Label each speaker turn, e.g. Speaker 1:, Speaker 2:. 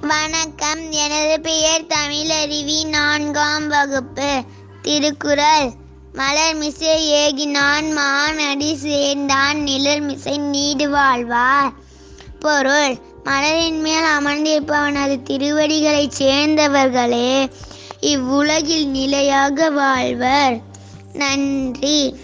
Speaker 1: வணக்கம். எனது பெயர் தமிழருவி நான்காம் வகுப்பு. திருக்குறள். மலர் மிசை ஏகினான். மானடி சேர்ந்தான். நிழல் மிசை நீடு வாழ்வார். பொருள். மலரின் மேல் அமர்ந்திருப்பவனது திருவடிகளைச் சேர்ந்தவர்களே. இவ்வுலகில் நிலையாக வாழ்வர். நன்றி.